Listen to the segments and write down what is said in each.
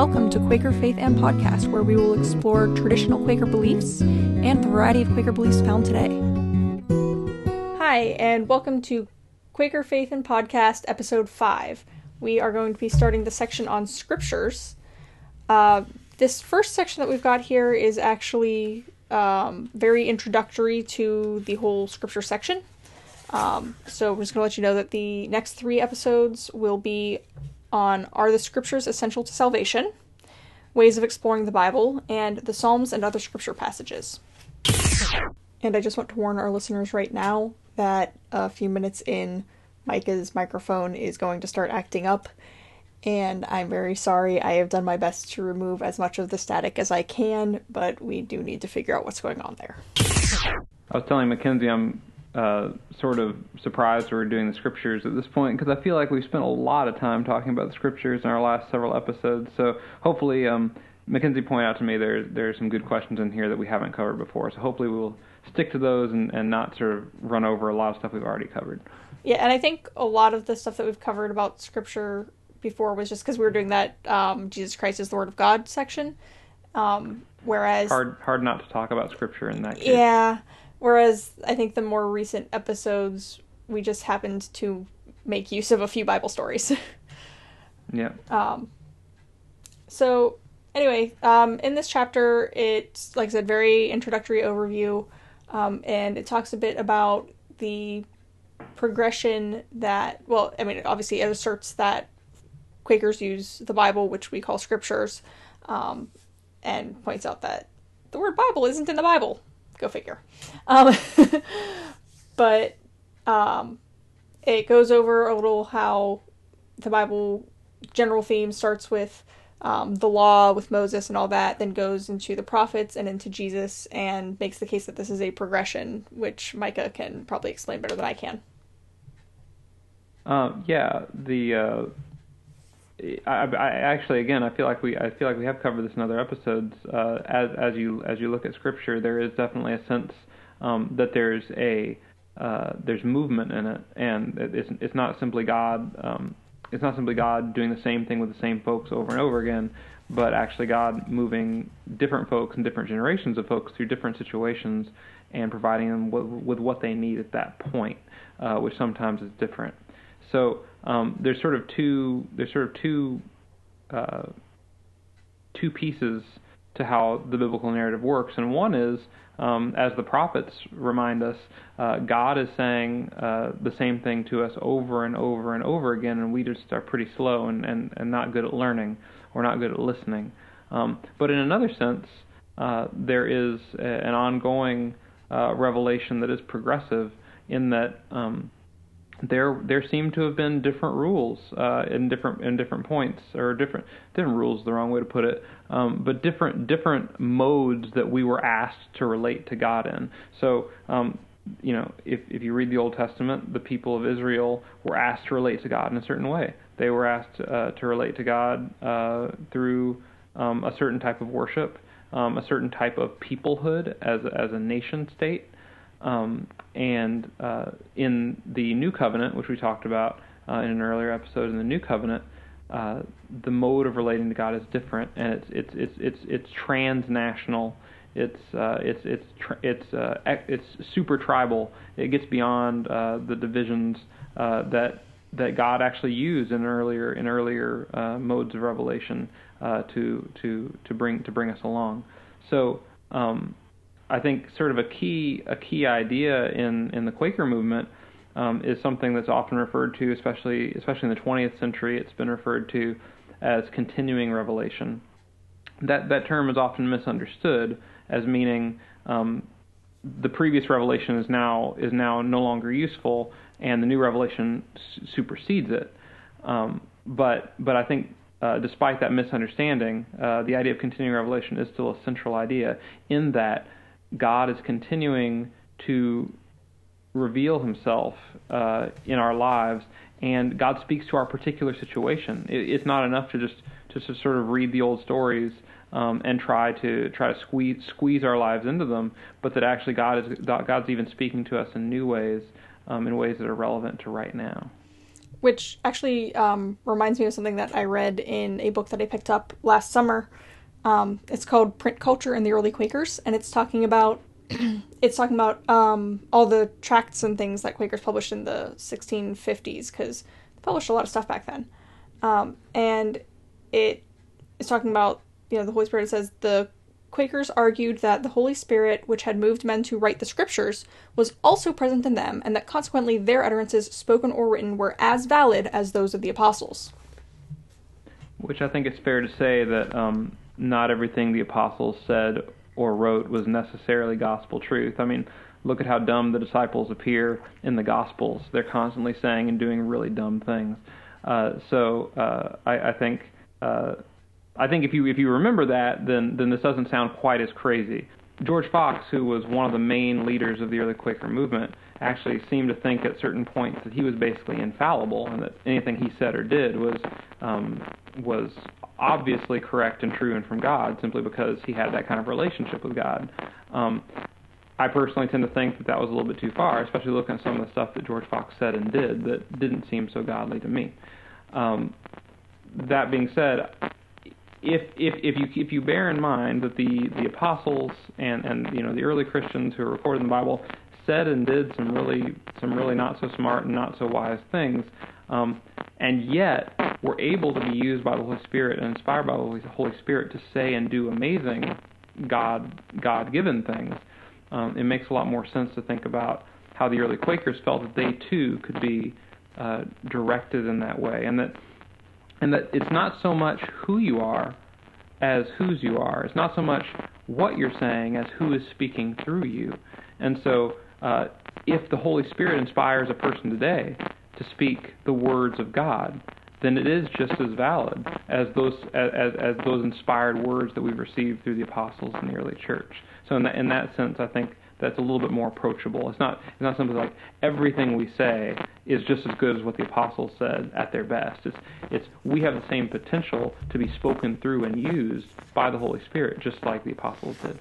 welcome to Quaker Faith and Podcast, where we will explore traditional Quaker beliefs and the variety of Quaker beliefs found today. Hi, and welcome to Quaker Faith and Podcast, Episode 5. We are going to be starting the section on scriptures. Uh, this first section that we've got here is actually um, very introductory to the whole scripture section. Um, so we're just going to let you know that the next three episodes will be on Are the Scriptures Essential to Salvation? Ways of Exploring the Bible, and the Psalms and Other Scripture Passages. And I just want to warn our listeners right now that a few minutes in, Micah's microphone is going to start acting up. And I'm very sorry. I have done my best to remove as much of the static as I can, but we do need to figure out what's going on there. I was telling Mackenzie I'm uh, sort of surprised we're doing the scriptures at this point because I feel like we've spent a lot of time talking about the scriptures in our last several episodes. So hopefully, um, Mackenzie pointed out to me there there's some good questions in here that we haven't covered before. So hopefully we'll stick to those and, and not sort of run over a lot of stuff we've already covered. Yeah, and I think a lot of the stuff that we've covered about scripture before was just because we were doing that um, Jesus Christ is the Word of God section. Um, whereas hard hard not to talk about scripture in that case. Yeah. Whereas I think the more recent episodes, we just happened to make use of a few Bible stories. yeah. Um, so, anyway, um, in this chapter, it's, like I said, very introductory overview, um, and it talks a bit about the progression that, well, I mean, obviously, it asserts that Quakers use the Bible, which we call scriptures, um, and points out that the word Bible isn't in the Bible. Go figure. Um, but um, it goes over a little how the Bible general theme starts with um, the law with Moses and all that, then goes into the prophets and into Jesus, and makes the case that this is a progression, which Micah can probably explain better than I can. Uh, yeah, the uh, I, I, actually again I feel like we I feel like we have covered this in other episodes. Uh, as as you as you look at Scripture, there is definitely a sense um, that there's a uh, there's movement in it, and it's it's not simply God. Um, it's not simply God doing the same thing with the same folks over and over again, but actually God moving different folks and different generations of folks through different situations and providing them with, with what they need at that point, uh, which sometimes is different. So um, there's sort of two there's sort of two uh, two pieces to how the biblical narrative works, and one is um, as the prophets remind us, uh, God is saying uh, the same thing to us over and over and over again, and we just are pretty slow and, and, and not good at learning or not good at listening. Um, but in another sense, uh, there is a, an ongoing uh, revelation that is progressive in that um, there there seem to have been different rules uh, in different in different points or different different rules the wrong way to put it um, but different different modes that we were asked to relate to God in. So um, you know if if you read the Old Testament the people of Israel were asked to relate to God in a certain way. They were asked uh, to relate to God uh, through um, a certain type of worship um, a certain type of peoplehood as as a nation state um, and uh, in the New Covenant, which we talked about uh, in an earlier episode, in the New Covenant, uh, the mode of relating to God is different, and it's it's it's it's it's transnational. It's uh, it's it's it's uh, it's super tribal. It gets beyond uh, the divisions that that God actually used in earlier in earlier modes of revelation to to to bring to bring us along. So um, I think sort of a key a key idea in in the Quaker movement um, is something that's often referred to, especially especially in the 20th century. It's been referred to as continuing revelation. That that term is often misunderstood as meaning um, the previous revelation is now is now no longer useful, and the new revelation supersedes it. Um, but but I think uh, despite that misunderstanding, uh, the idea of continuing revelation is still a central idea in that God is continuing to reveal Himself uh, in our lives, and God speaks to our particular situation. It, it's not enough to just just to sort of read the old stories um, and try to try to squeeze squeeze our lives into them, but that actually God is God's even speaking to us in new ways, um, in ways that are relevant to right now. which actually um, reminds me of something that I read in a book that I picked up last summer. Um, it's called Print Culture and the Early Quakers, and it's talking about it's talking about um, all the tracts and things that Quakers published in the 1650s because they published a lot of stuff back then, um, and it is talking about you know the Holy Spirit says the Quakers argued that the Holy Spirit, which had moved men to write the scriptures, was also present in them, and that consequently their utterances, spoken or written, were as valid as those of the apostles. Which I think it's fair to say that um, not everything the apostles said or wrote was necessarily gospel truth. I mean, look at how dumb the disciples appear in the Gospels. They're constantly saying and doing really dumb things. Uh, so uh, I, I, think. Uh, I think if you if you remember that, then then this doesn't sound quite as crazy. George Fox, who was one of the main leaders of the early Quaker movement, actually seemed to think at certain points that he was basically infallible and that anything he said or did was um, was obviously correct and true and from God simply because he had that kind of relationship with God. Um, I personally tend to think that that was a little bit too far, especially looking at some of the stuff that George Fox said and did that didn't seem so godly to me. Um, that being said, if if if you if you bear in mind that the the apostles and and you know the early Christians who are recorded in the Bible said and did some really some really not so smart and not so wise things, um, and yet were able to be used by the Holy Spirit and inspired by the Holy Spirit to say and do amazing God God given things. Um, it makes a lot more sense to think about how the early Quakers felt that they too could be uh, directed in that way, and that and that it's not so much who you are as whose you are. It's not so much what you're saying as who is speaking through you. And so, uh, if the Holy Spirit inspires a person today to speak the words of God, then it is just as valid as those as, as those inspired words that we've received through the apostles in the early church. So in that in that sense, I think that's a little bit more approachable. It's not it's not something like everything we say is just as good as what the apostles said at their best. It's it's we have the same potential to be spoken through and used by the Holy Spirit, just like the apostles did.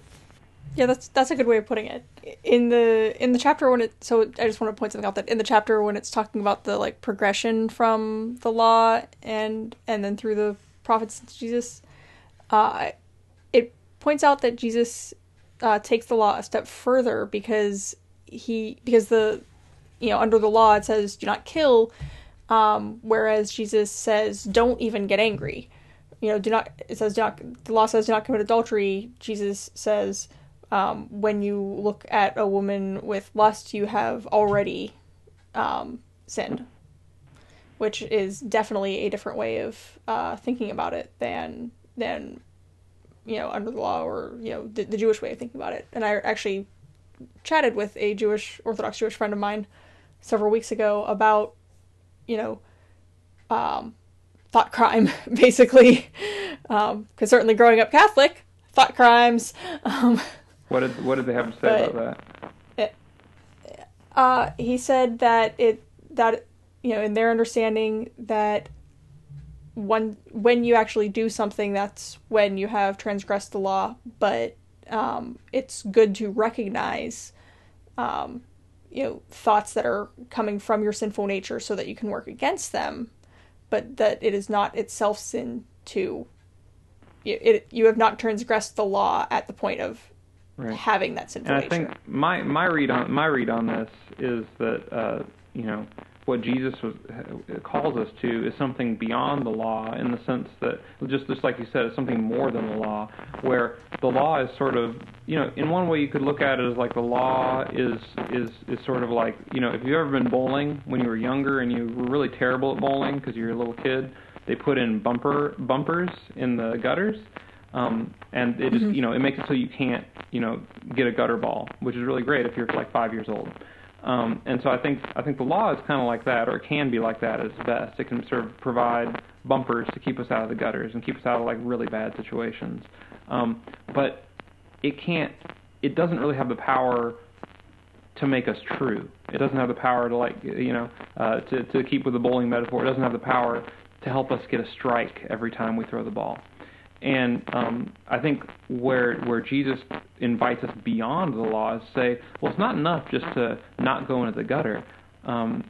Yeah, that's that's a good way of putting it. In the in the chapter when it so I just want to point something out that in the chapter when it's talking about the like progression from the law and and then through the prophets to Jesus, uh, it points out that Jesus uh, takes the law a step further because he because the you know under the law it says do not kill, um, whereas Jesus says don't even get angry. You know, do not. It says do not. The law says do not commit adultery. Jesus says um, when you look at a woman with lust, you have already um, sinned, which is definitely a different way of uh, thinking about it than than you know, under the law or, you know, the, the Jewish way of thinking about it. And I actually chatted with a Jewish, Orthodox Jewish friend of mine several weeks ago about, you know, um, thought crime, basically. Because um, certainly growing up Catholic, thought crimes. Um, what did what did they have to say about that? Uh, he said that it that you know in their understanding that when when you actually do something, that's when you have transgressed the law. But um, it's good to recognize, um, you know, thoughts that are coming from your sinful nature, so that you can work against them. But that it is not itself sin to. It you have not transgressed the law at the point of right. having that sinful and I think my my read on my read on this is that uh, you know what Jesus was, calls us to is something beyond the law in the sense that just just like you said, it's something more than the law. Where the law is sort of you know in one way you could look at it as like the law is is is sort of like you know if you've ever been bowling when you were younger and you were really terrible at bowling because you're a little kid, they put in bumper bumpers in the gutters. Um, and it just mm-hmm. you know it makes it so you can't you know get a gutter ball, which is really great if you're like five years old. Um, and so I think I think the law is kind of like that, or it can be like that at its best. It can sort of provide bumpers to keep us out of the gutters and keep us out of like really bad situations. Um, but it can't. It doesn't really have the power to make us true. It doesn't have the power to like you know uh, to to keep with the bowling metaphor. It doesn't have the power to help us get a strike every time we throw the ball. And um, I think where where Jesus invites us beyond the law is say, well, it's not enough just to not go into the gutter. Um,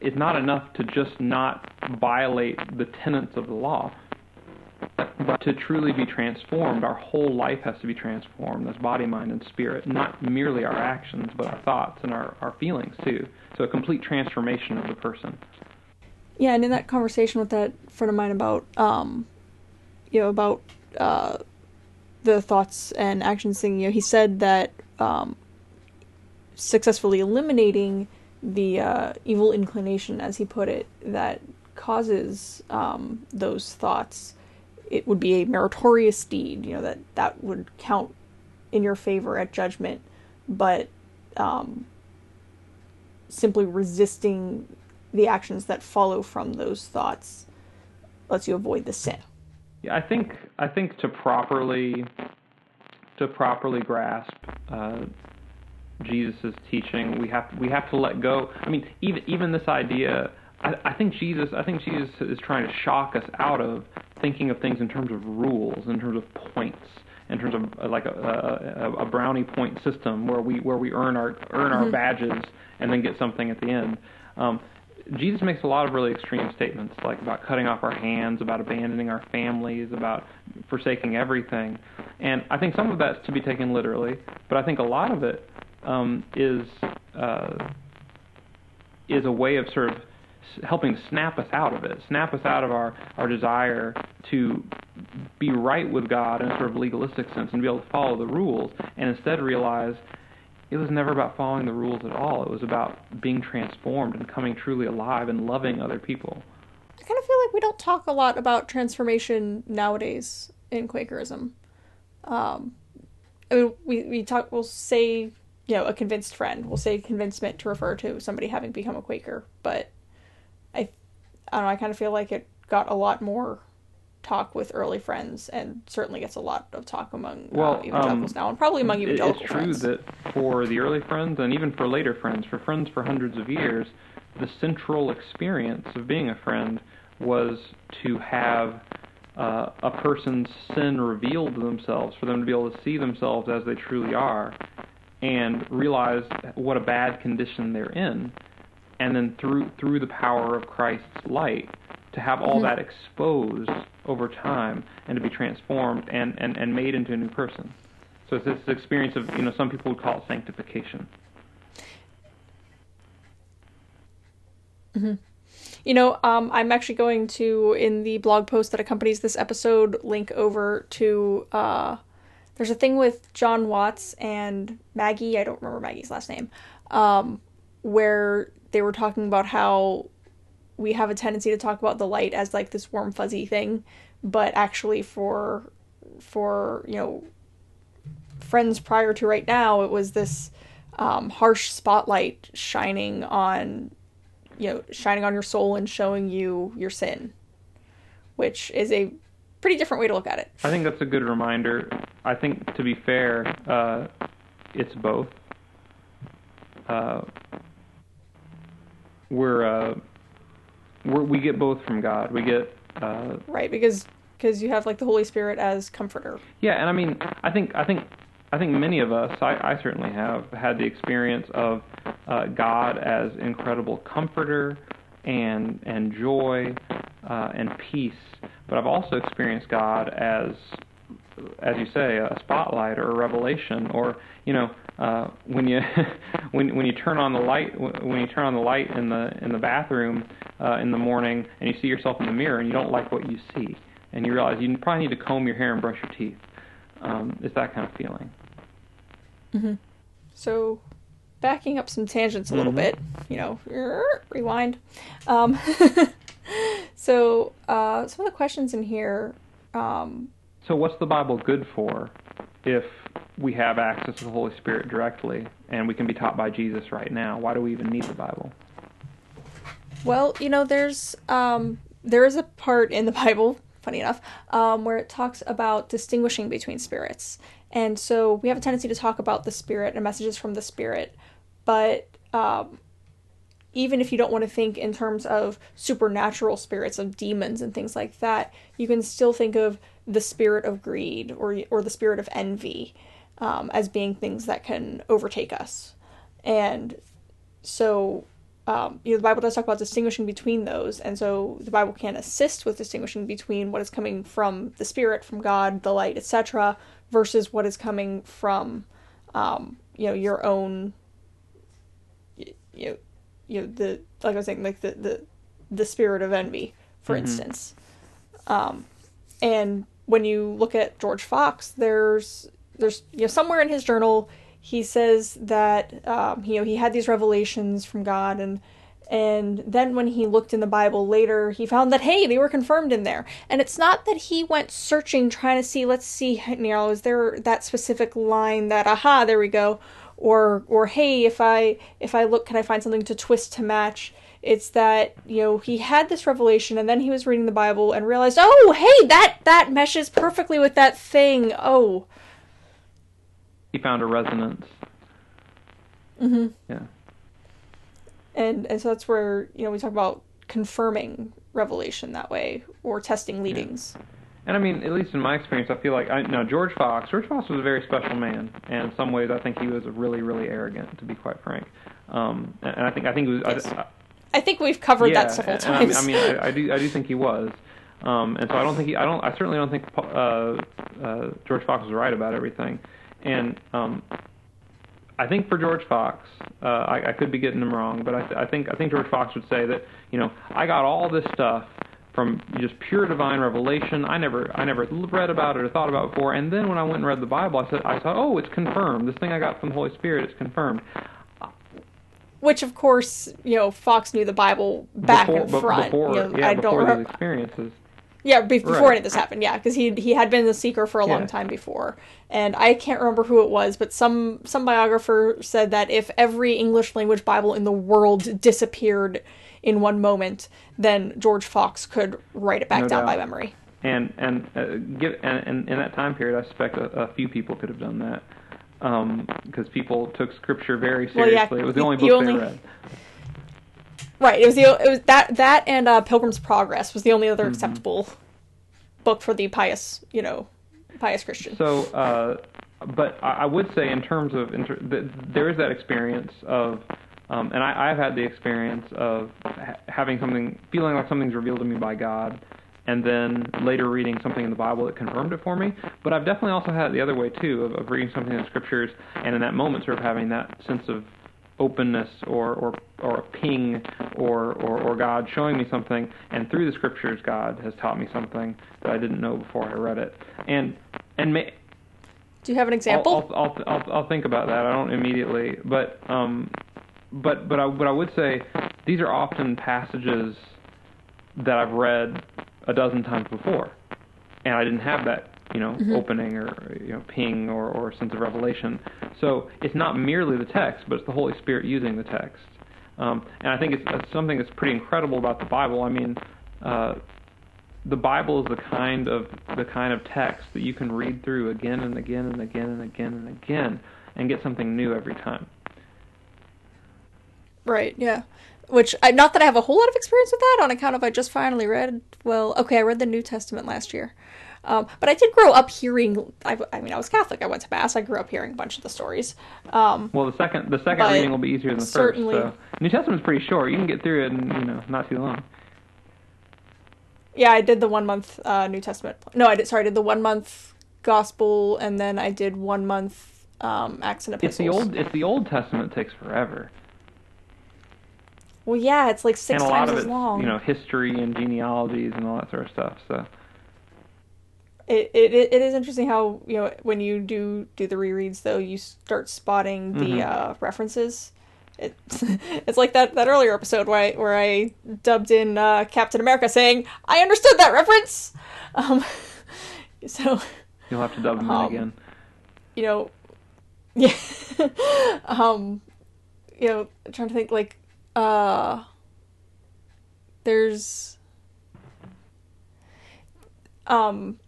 it's not enough to just not violate the tenets of the law. But to truly be transformed, our whole life has to be transformed as body, mind, and spirit, not merely our actions, but our thoughts and our, our feelings too. So a complete transformation of the person. Yeah, and in that conversation with that friend of mine about, um, you know, about uh, the thoughts and actions thing, you know, he said that um, successfully eliminating the uh, evil inclination, as he put it, that causes um, those thoughts, it would be a meritorious deed. You know that that would count in your favor at judgment, but um, simply resisting the actions that follow from those thoughts lets you avoid the sin. Yeah, I think I think to properly to properly grasp uh, Jesus' teaching, we have to, we have to let go. I mean, even even this idea, I, I think Jesus I think Jesus is trying to shock us out of thinking of things in terms of rules, in terms of points, in terms of uh, like a, a, a brownie point system where we where we earn our earn our mm-hmm. badges and then get something at the end. Um, Jesus makes a lot of really extreme statements, like about cutting off our hands, about abandoning our families, about forsaking everything. And I think some of that's to be taken literally, but I think a lot of it um, is uh, is a way of sort of helping snap us out of it, snap us out of our, our desire to be right with God in a sort of legalistic sense and be able to follow the rules, and instead realize it was never about following the rules at all. It was about being transformed and coming truly alive and loving other people. I kind of feel like we don't talk a lot about transformation nowadays in Quakerism. Um, I mean, we, we talk, we'll say, you know, a convinced friend. We'll say convincement to refer to somebody having become a Quaker, but I, I don't know, I kind of feel like it got a lot more talk with early friends and certainly gets a lot of talk among uh, well, uh, evangelicals um, now and probably among evangelical It's true that for the early friends and even for later friends, for friends for hundreds of years, the central experience of being a friend was to have uh, a person's sin revealed to themselves, for them to be able to see themselves as they truly are and realize what a bad condition they're in. And then through through the power of Christ's light, to have all mm-hmm. that exposed over time and to be transformed and, and, and made into a new person. So it's this experience of, you know, some people would call it sanctification. Mm-hmm. You know, um, I'm actually going to, in the blog post that accompanies this episode, link over to. Uh, there's a thing with John Watts and Maggie, I don't remember Maggie's last name, um, where they were talking about how we have a tendency to talk about the light as like this warm fuzzy thing, but actually for for you know friends prior to right now, it was this um, harsh spotlight shining on you know shining on your soul and showing you your sin, which is a pretty different way to look at it. I think that's a good reminder. I think to be fair, uh, it's both. Uh, we're uh, we're, we get both from God. We get uh, right because because you have like the Holy Spirit as comforter. Yeah, and I mean, I think I think I think many of us, I, I certainly have had the experience of uh, God as incredible comforter and and joy uh, and peace. But I've also experienced God as as you say, a spotlight or a revelation, or you know, uh, when you when when you turn on the light when you turn on the light in the in the bathroom uh, in the morning and you see yourself in the mirror and you don't like what you see and you realize you probably need to comb your hair and brush your teeth. Um, it's that kind of feeling. Mm-hmm. So, backing up some tangents a little mm-hmm. bit, you know, rewind. Um, so, uh, some of the questions in here. Um, so, what's the Bible good for if we have access to the Holy Spirit directly and we can be taught by Jesus right now? Why do we even need the Bible? Well, you know, there's um, there is a part in the Bible, funny enough, um, where it talks about distinguishing between spirits, and so we have a tendency to talk about the Spirit and messages from the Spirit, but um, even if you don't want to think in terms of supernatural spirits of demons and things like that, you can still think of the spirit of greed or or the spirit of envy um, as being things that can overtake us, and so um, you know, the Bible does talk about distinguishing between those, and so the Bible can assist with distinguishing between what is coming from the Spirit, from God, the light, etc., versus what is coming from, um, you know, your own, you know, you know, the like I was saying, like the the, the spirit of envy, for mm-hmm. instance. Um, and when you look at George Fox, there's there's you know somewhere in his journal he says that um, you know he had these revelations from God and and then when he looked in the Bible later, he found that hey, they were confirmed in there. And it's not that he went searching trying to see, let's see, you know, is there that specific line that aha, there we go, or or hey, if I if I look, can I find something to twist to match? It's that you know he had this revelation and then he was reading the Bible and realized, oh hey, that that meshes perfectly with that thing. Oh, he found a resonance. Mm-hmm. Yeah. And and so that's where you know we talk about confirming revelation that way or testing leadings. Yeah. And I mean, at least in my experience, I feel like I now George Fox. George Fox was a very special man, and in some ways, I think he was really, really arrogant, to be quite frank. Um, and I think I think was. Yes. I, I, think we've covered yeah, that several times. I mean, I, mean I, I, do I do think he was, um, and so I don't think he. I don't. I certainly don't think uh, uh, George Fox was right about everything. And um, I think for George Fox, uh, I, I could be getting him wrong, but I, th- I think I think George Fox would say that you know I got all this stuff from just pure divine revelation. I never I never read about it or thought about it before, and then when I went and read the Bible, I said I thought, oh, it's confirmed. This thing I got from the Holy Spirit is confirmed. Which, of course, you know, Fox knew the Bible back before, and front. Before, you know, yeah, I before don't these experiences. Yeah, before right. any of this happened, yeah, because he he had been the seeker for a yeah. long time before, and I can't remember who it was, but some some biographer said that if every English language Bible in the world disappeared in one moment, then George Fox could write it back no down doubt. by memory. And and uh, give and, and in that time period, I suspect a, a few people could have done that because um, people took Scripture very seriously. Well, yeah, it was the only book only, they read. Right. It was the it was that that and uh, Pilgrim's Progress was the only other mm-hmm. acceptable book for the pious, you know, pious Christian. So, uh, but I, would say in terms of inter- the, there is that experience of, um, and I, have had the experience of ha- having something, feeling like something's revealed to me by God, and then later reading something in the Bible that confirmed it for me. But I've definitely also had it the other way too, of, of reading something in the Scriptures, and in that moment, sort of having that sense of openness or or or a ping or, or or God showing me something, and through the scriptures, God has taught me something that I didn't know before I read it. And and may, do you have an example? I'll I'll, I'll I'll think about that. I don't immediately, but um, but but I but I would say these are often passages that I've read a dozen times before, and I didn't have that you know, mm-hmm. opening or you know, ping or, or sense of revelation. So it's not merely the text, but it's the Holy Spirit using the text. Um, and I think it's, it's, something that's pretty incredible about the Bible. I mean, uh, the Bible is the kind of the kind of text that you can read through again and again and again and again and again and get something new every time. Right. Yeah. Which I, not that I have a whole lot of experience with that on account of I just finally read. Well, okay, I read the New Testament last year. Um, but I did grow up hearing. I, I, mean, I was Catholic. I went to mass. I grew up hearing a bunch of the stories. Um, well, the second the second reading will be easier than the first. So New Testament's pretty short. You can get through it in you know not too long. Yeah, I did the one month uh, New Testament. No, I did. Sorry, I did the one month Gospel, and then I did one month um, Acts and Epistles. It's the old. It's the Old Testament takes forever. Well, yeah, it's like six and times as long. You know, history and genealogies and all that sort of stuff. So it, it it is interesting how you know when you do do the rereads though you start spotting the mm-hmm. uh, references. It's it's like that, that earlier episode where I where I dubbed in uh, Captain America saying I understood that reference. Um, so you'll have to dub him um, in again. You know, yeah. um, you know, I'm trying to think like uh, there's um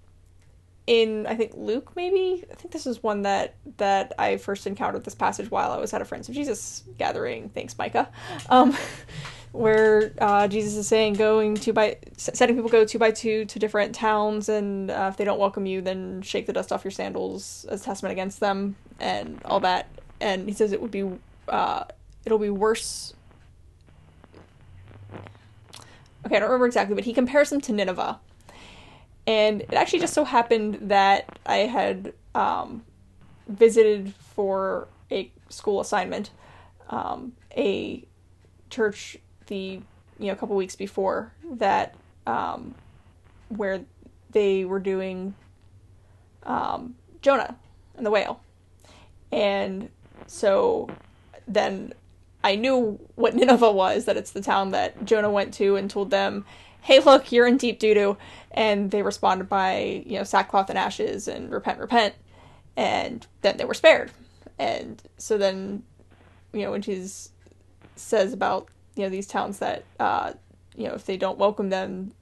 in I think Luke maybe I think this is one that that I first encountered this passage while I was at a Friends of Jesus gathering. Thanks, Micah. Um, where uh, Jesus is saying going two by setting people go two by two to different towns, and uh, if they don't welcome you, then shake the dust off your sandals as testament against them, and all that. And he says it would be uh, it'll be worse. okay, I don't remember exactly, but he compares them to Nineveh. And it actually just so happened that I had um, visited for a school assignment um, a church the you know a couple weeks before that um, where they were doing um, Jonah and the whale, and so then I knew what Nineveh was that it's the town that Jonah went to and told them, "Hey, look, you're in deep doo doo," and they responded by you know sackcloth and ashes and repent, repent, and then they were spared, and so then you know when he's says about you know these towns that uh, you know if they don't welcome them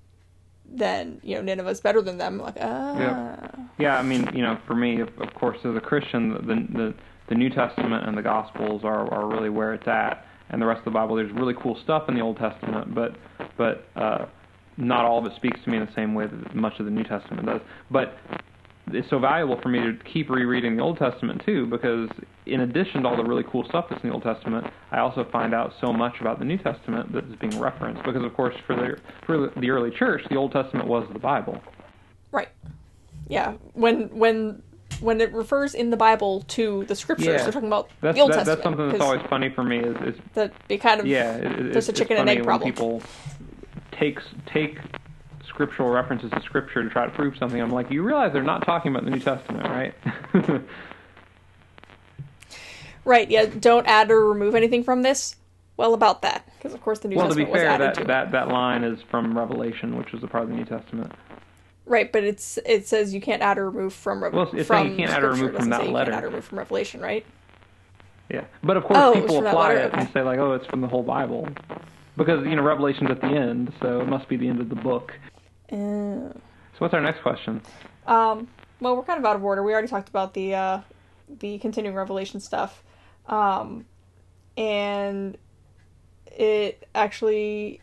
then you know Nineveh's better than them. Like, ah. Yeah. Yeah, I mean, you know, for me, of, of course, as a Christian, the, the the New Testament and the Gospels are are really where it's at, and the rest of the Bible. There's really cool stuff in the Old Testament, but but uh, not all of it speaks to me in the same way that much of the New Testament does. But it's so valuable for me to keep rereading the Old Testament too, because in addition to all the really cool stuff that's in the Old Testament, I also find out so much about the New Testament that is being referenced. Because of course, for the for the early church, the Old Testament was the Bible. Right. Yeah. When when when it refers in the Bible to the scriptures, yeah. they're talking about that's, the Old that, Testament. That's something that's always funny for me. Is, is that be kind of yeah, it, there's a chicken and egg problem. People takes take scriptural references to scripture to try to prove something. I'm like, you realize they're not talking about the New Testament, right? right. Yeah. Don't add or remove anything from this. Well, about that, because of course the New well, Testament Well, to be fair, that, to that that line is from Revelation, which is a part of the New Testament. Right, but it's it says you can't add or remove from Revelation. Well, it's from you can't add or remove from that letter. add or remove from Revelation, right? Yeah, but of course oh, people apply it okay. and say like, oh, it's from the whole Bible, because you know Revelation's at the end, so it must be the end of the book. Uh, so what's our next question? Um, well, we're kind of out of order. We already talked about the uh, the continuing revelation stuff, um, and it actually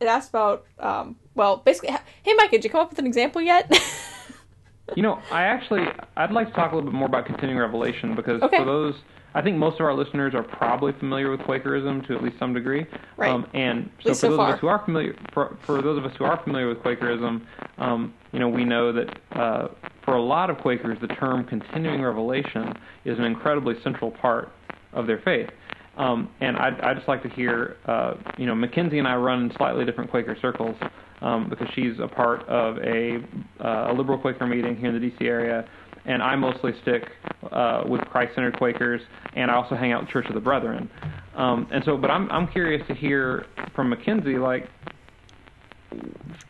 it asked about um, well, basically, hey Mike, did you come up with an example yet? you know, I actually I'd like to talk a little bit more about continuing revelation because okay. for those I think most of our listeners are probably familiar with Quakerism to at least some degree. Right. Um, and so for so those far. of us who are familiar, for, for those of us who are familiar with Quakerism, um, you know, we know that uh, for a lot of Quakers, the term continuing revelation is an incredibly central part of their faith. Um, and I'd, I'd just like to hear, uh, you know, Mackenzie and I run in slightly different Quaker circles um, because she's a part of a, uh, a liberal Quaker meeting here in the D.C. area and I mostly stick uh, with Christ-centered Quakers, and I also hang out with Church of the Brethren. Um, and so, but I'm I'm curious to hear from Mackenzie, like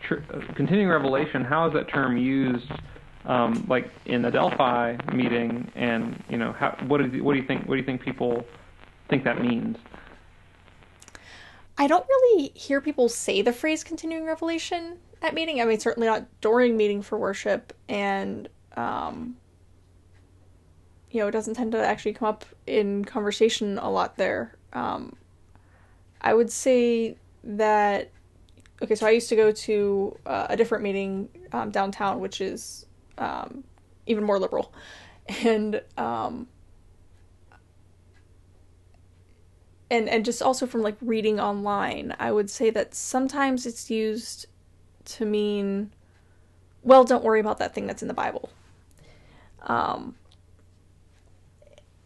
tr- continuing revelation. How is that term used, um, like in the Adelphi meeting, and you know, how what do you, what do you think? What do you think people think that means? I don't really hear people say the phrase continuing revelation at meeting. I mean, certainly not during meeting for worship, and um, you know, it doesn't tend to actually come up in conversation a lot there. Um, I would say that okay, so I used to go to uh, a different meeting um, downtown, which is um, even more liberal, and um, and and just also from like reading online, I would say that sometimes it's used to mean, well, don't worry about that thing that's in the Bible. Um,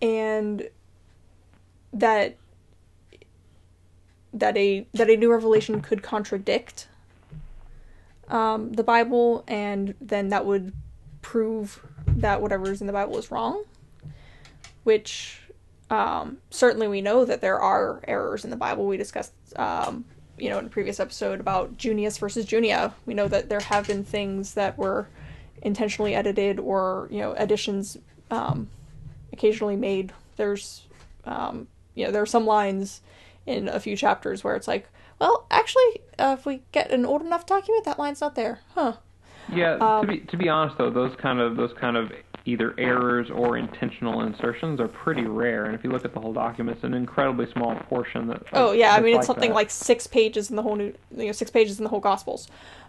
and that that a that a new revelation could contradict um, the Bible, and then that would prove that whatever is in the Bible is wrong. Which um, certainly we know that there are errors in the Bible. We discussed, um, you know, in a previous episode about Junias versus Junia. We know that there have been things that were intentionally edited or you know additions um, occasionally made. There's, um, you know, there are some lines in a few chapters where it's like, well, actually, uh, if we get an old enough document, that line's not there, huh? Yeah. Um, to be to be honest, though, those kind of those kind of either errors or intentional insertions are pretty rare. And if you look at the whole document, it's an incredibly small portion that. Oh yeah, I mean it's like something that. like six pages in the whole new, you know, six pages in the whole Gospels,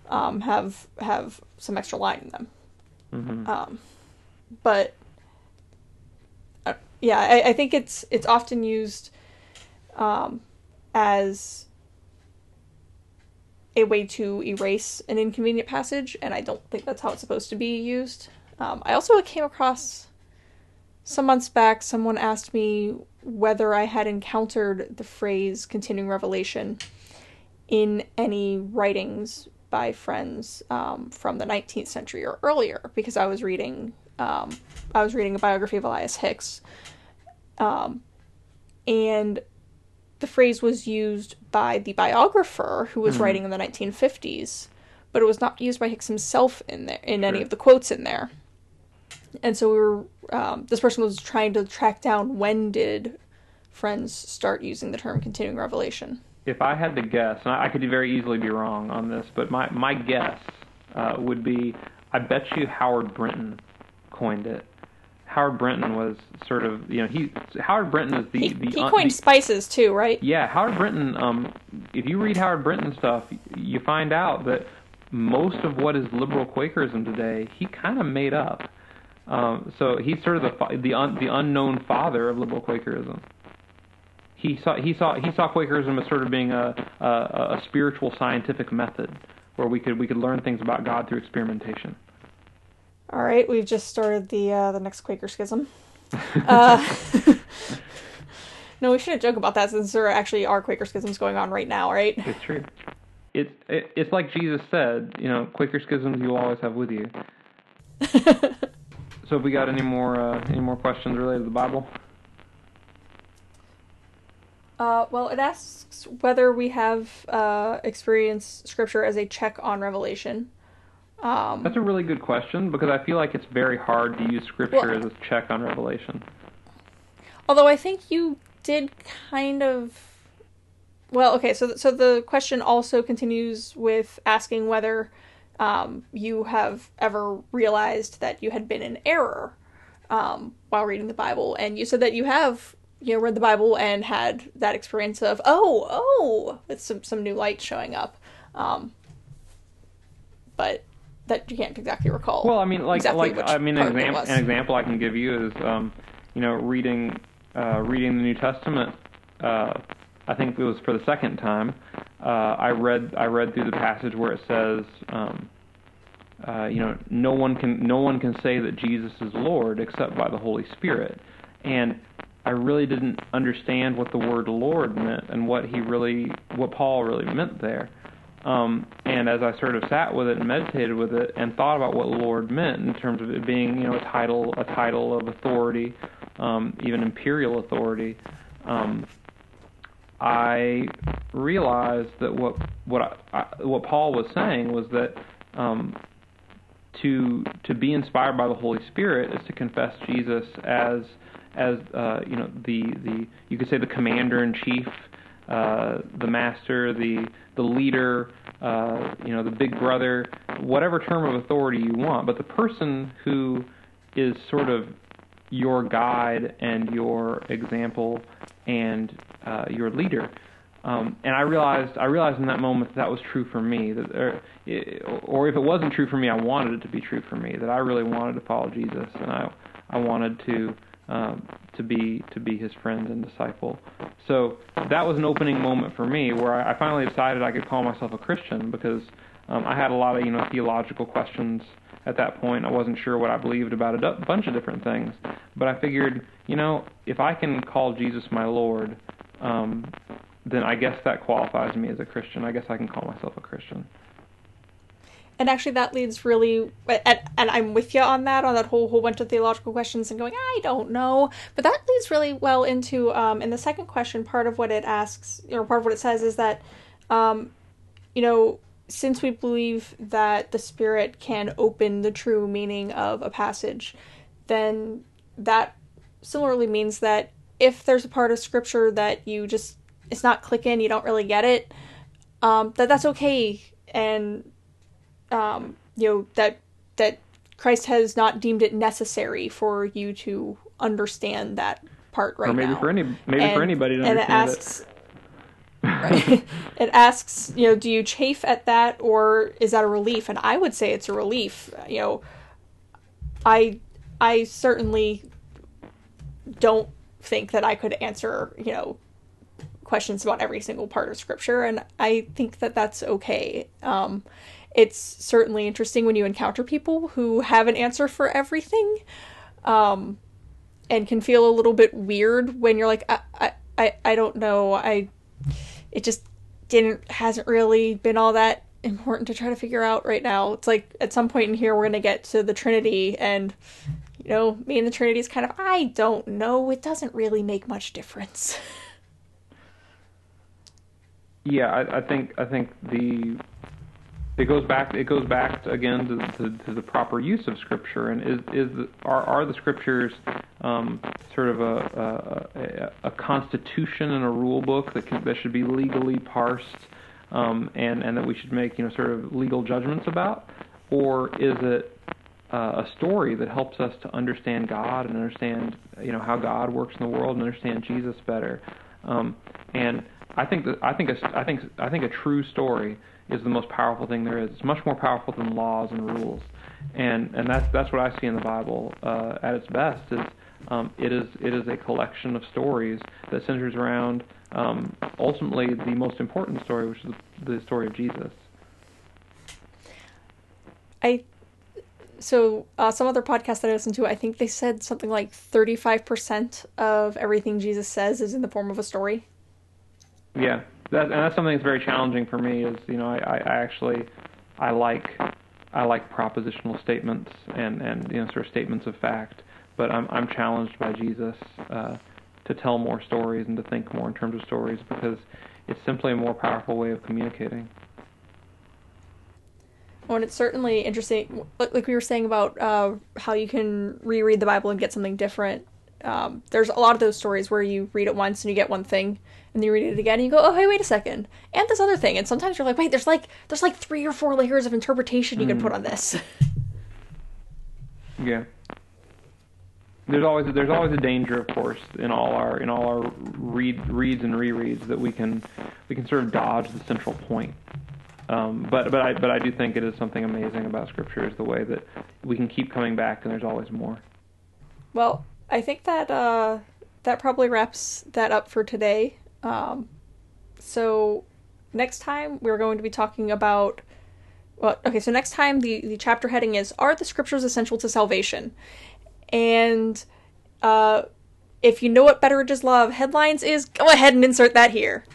um, have have some extra line in them. Mm-hmm. Um, but uh, yeah, I, I think it's it's often used um, as a way to erase an inconvenient passage, and I don't think that's how it's supposed to be used. Um, I also came across some months back, someone asked me whether I had encountered the phrase continuing revelation in any writings by friends um, from the 19th century or earlier, because I was reading um, I was reading a biography of Elias Hicks, um, and the phrase was used by the biographer who was mm-hmm. writing in the 1950s, but it was not used by Hicks himself in there in sure. any of the quotes in there. And so we were um, this person was trying to track down when did friends start using the term continuing revelation. If I had to guess, and I could very easily be wrong on this, but my my guess uh, would be I bet you Howard Brinton coined it. Howard Brinton was sort of you know he Howard Brinton is the he, the he coined the, SPICES too, right? Yeah, Howard Brinton. Um, if you read Howard Brinton stuff, you find out that most of what is liberal Quakerism today, he kind of made up. Um, so he's sort of the the un, the unknown father of liberal Quakerism. He saw he saw he saw Quakerism as sort of being a, a a spiritual scientific method where we could we could learn things about God through experimentation. All right, we've just started the uh, the next Quaker schism. Uh, no, we shouldn't joke about that since there actually are Quaker schisms going on right now, right? It's true. It's it, it's like Jesus said, you know, Quaker schisms you always have with you. so, have we got any more uh, any more questions related to the Bible? Uh, well, it asks whether we have uh, experienced Scripture as a check on Revelation. Um, That's a really good question because I feel like it's very hard to use scripture well, as a check on revelation. Although I think you did kind of well, okay, so so the question also continues with asking whether um, you have ever realized that you had been in error um, while reading the Bible, and you said that you have you know read the Bible and had that experience of oh oh with some some new light showing up, um, but that you can't exactly recall. Well, I mean, like, exactly like I mean, an example, an example I can give you is, um, you know, reading, uh, reading the New Testament. Uh, I think it was for the second time. Uh, I read, I read through the passage where it says, um, uh, you know, no one can, no one can say that Jesus is Lord except by the Holy Spirit, and I really didn't understand what the word Lord meant and what he really, what Paul really meant there. Um, and as I sort of sat with it and meditated with it and thought about what Lord meant in terms of it being, you know, a title, a title of authority, um, even imperial authority, um, I realized that what what I, I, what Paul was saying was that um, to to be inspired by the Holy Spirit is to confess Jesus as as uh, you know the the you could say the commander in chief uh, the master, the the leader, uh, you know, the big brother, whatever term of authority you want, but the person who is sort of your guide and your example and uh, your leader. Um, and I realized I realized in that moment that, that was true for me. That, or, or if it wasn't true for me, I wanted it to be true for me. That I really wanted to follow Jesus, and I I wanted to um, to be to be his friend and disciple. So that was an opening moment for me where I, finally decided I could call myself a Christian because um, I had a lot of you know theological questions at that point. I wasn't sure what I believed about a d- bunch of different things, but I figured you know if I can call Jesus my Lord, um, then I guess that qualifies me as a Christian. I guess I can call myself a Christian and actually that leads really and, and i'm with you on that on that whole whole bunch of theological questions and going i don't know. But that leads really well into um, in the second question part of what it asks or part of what it says is that um, you know since we believe that the spirit can open the true meaning of a passage then that similarly means that if there's a part of scripture that you just it's not clicking you don't really get it um, that that's okay. And um, you know that that Christ has not deemed it necessary for you to understand that part right now. Or maybe now. for any maybe and, for anybody to understand it. Asks, it. right. it asks, you know, do you chafe at that or is that a relief? And I would say it's a relief. You know, I I certainly don't think that I could answer, you know, questions about every single part of scripture, and I think that that's okay. Um, it's certainly interesting when you encounter people who have an answer for everything, um, and can feel a little bit weird when you're like, I, I, I don't know, I, it just didn't hasn't really been all that important to try to figure out right now. It's like at some point in here we're gonna get to the Trinity and you know, me and the Trinity is kind of I don't know, it doesn't really make much difference. yeah, I, I think I think the it goes back it goes back again to, to, to, the proper use of scripture and is is the, are are the scriptures um, sort of a, a, a constitution and a rule book that can, that should be legally parsed um, and and that we should make you know sort of legal judgments about? Or is it uh, a story that helps us to understand God and understand you know how God works in the world and understand Jesus better? Um, and I think that I think a, I think I think a true story is the most powerful thing there is. It's much more powerful than laws and rules, and and that's that's what I see in the Bible uh, at its best. Is um, it is it is a collection of stories that centers around um, ultimately the most important story, which is the, the story of Jesus. I so uh, some other podcast that I listened to, I think they said something like thirty five percent of everything Jesus says is in the form of a story. Yeah, that, and that's something that's very challenging for me. Is you know I, I actually I like I like propositional statements and and you know sort of statements of fact, but I'm I'm challenged by Jesus uh, to tell more stories and to think more in terms of stories because it's simply a more powerful way of communicating. Well, and it's certainly interesting, like we were saying about uh, how you can reread the Bible and get something different. Um, there's a lot of those stories where you read it once and you get one thing, and you read it again and you go, oh hey, wait a second, and this other thing, and sometimes you're like, wait, there's like there's like three or four layers of interpretation you mm. can put on this. yeah. There's always there's always a danger, of course, in all our in all our read reads and rereads that we can we can sort of dodge the central point. Um, but but I but I do think it is something amazing about Scripture is the way that we can keep coming back and there's always more. Well, I think that uh, that probably wraps that up for today. Um, so next time we're going to be talking about well okay so next time the the chapter heading is are the scriptures essential to salvation? And uh if you know what betteridge's law of headlines is go ahead and insert that here.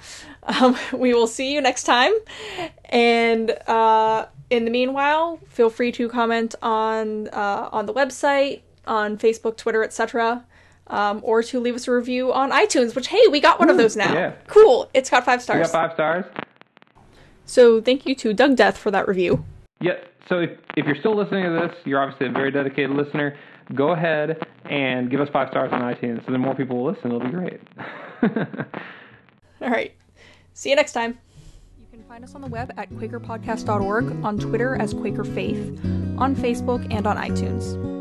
Um, we will see you next time. And uh in the meanwhile feel free to comment on uh on the website on facebook twitter etc um, or to leave us a review on iTunes, which, hey, we got one Ooh, of those now. Yeah. Cool. It's got five stars. We got five stars. So thank you to Doug Death for that review. Yeah. So if, if you're still listening to this, you're obviously a very dedicated listener. Go ahead and give us five stars on iTunes so then more people will listen. It'll be great. All right. See you next time. You can find us on the web at QuakerPodcast.org, on Twitter as Quaker Faith, on Facebook, and on iTunes.